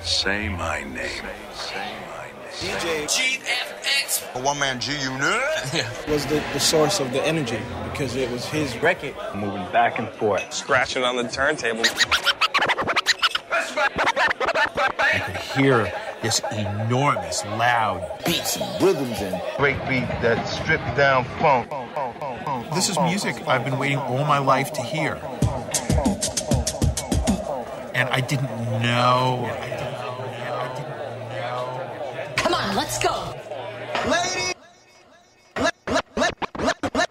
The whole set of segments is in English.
Say my name. Say my name. DJ GFX. a one man G unit. was the, the source of the energy because it was his record. moving back and forth. Scratching on the turntable. I could hear this enormous, loud beats and rhythms and breakbeat, that stripped down funk. this is music I've been waiting all my life to hear. And I didn't know. I didn't, I didn't know. Come on, let's go. Ladies, le- le- le- le- le-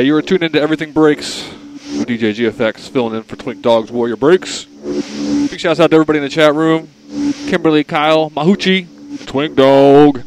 you are tuned into Everything Breaks DJ GFX filling in for Twink Dogs Warrior Breaks. Big shouts out to everybody in the chat room. Kimberly, Kyle, Mahuchi, Twink Dog.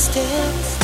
still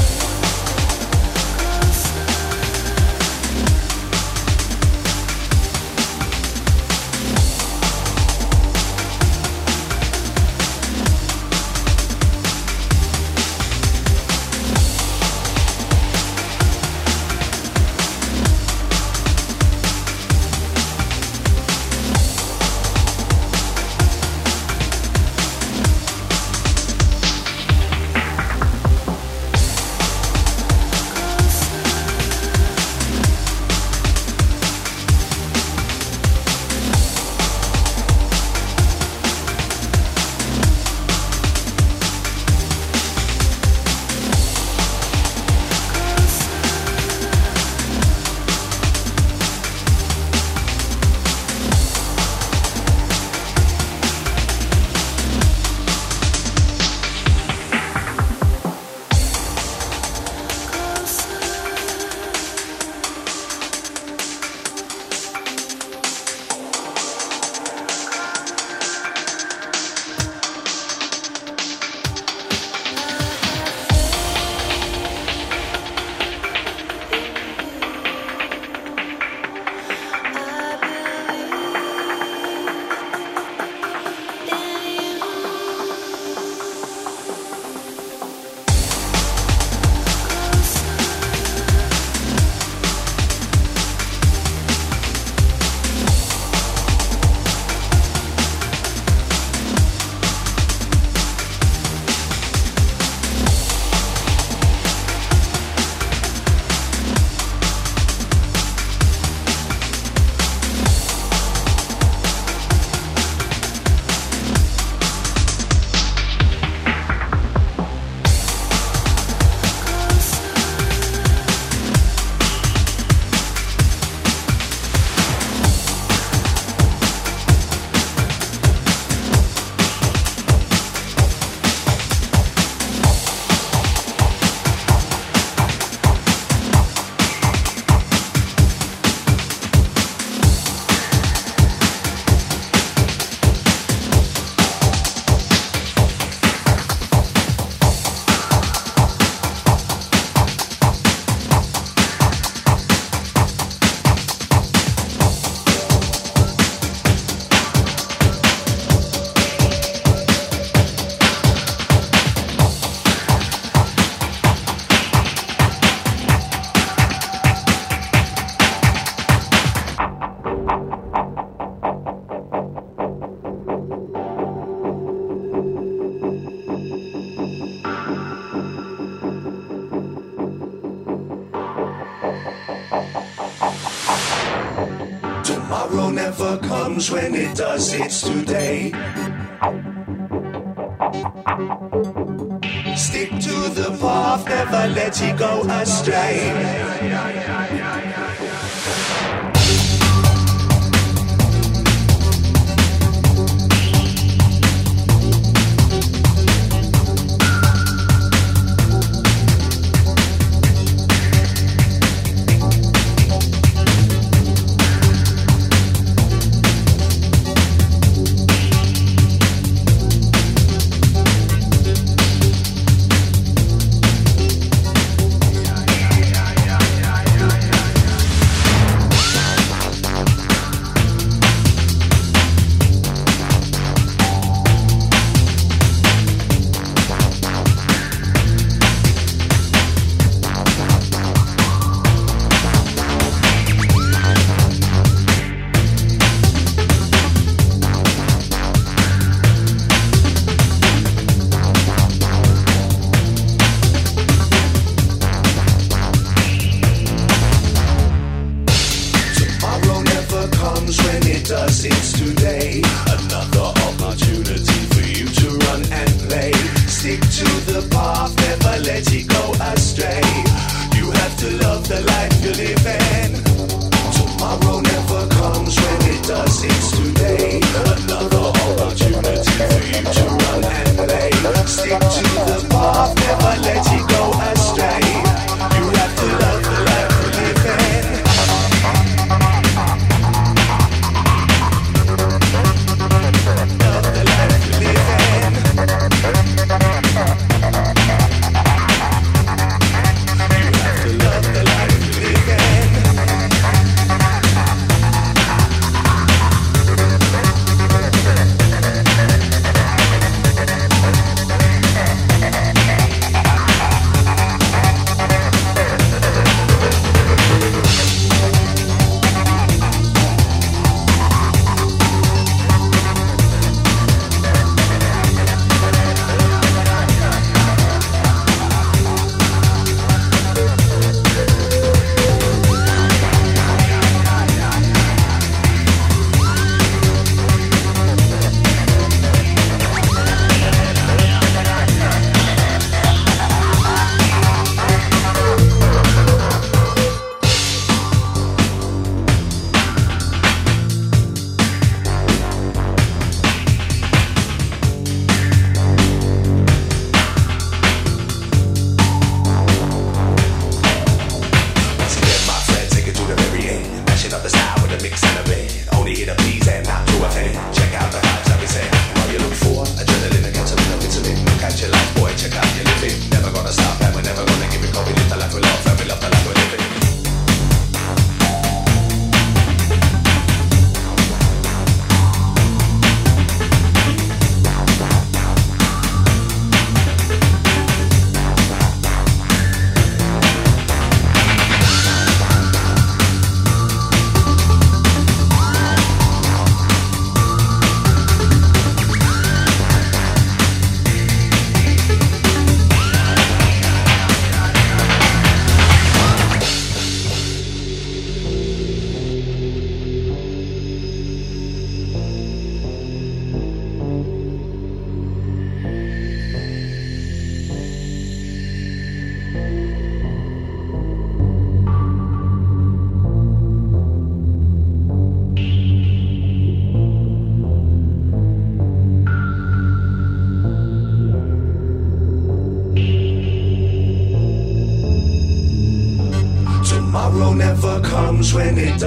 comes when it does its today. Stick to the path, never let it go astray.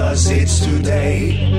When it it's today.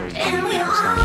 so you can understand.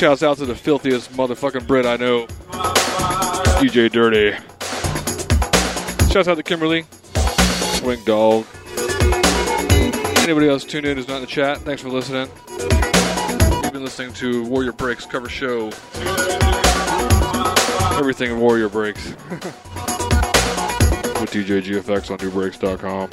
Shouts out to the filthiest motherfucking Brit I know, DJ Dirty. Shouts out to Kimberly, Swing Dog. Anybody else tuned in who's not in the chat, thanks for listening. You've been listening to Warrior Breaks cover show. Everything in Warrior Breaks. With DJ GFX on nubreaks.com.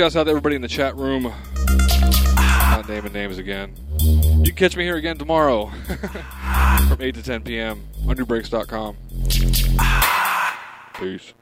shouts out to everybody in the chat room. Not naming names again. You can catch me here again tomorrow from 8 to 10 p.m. on nubreaks.com. Peace.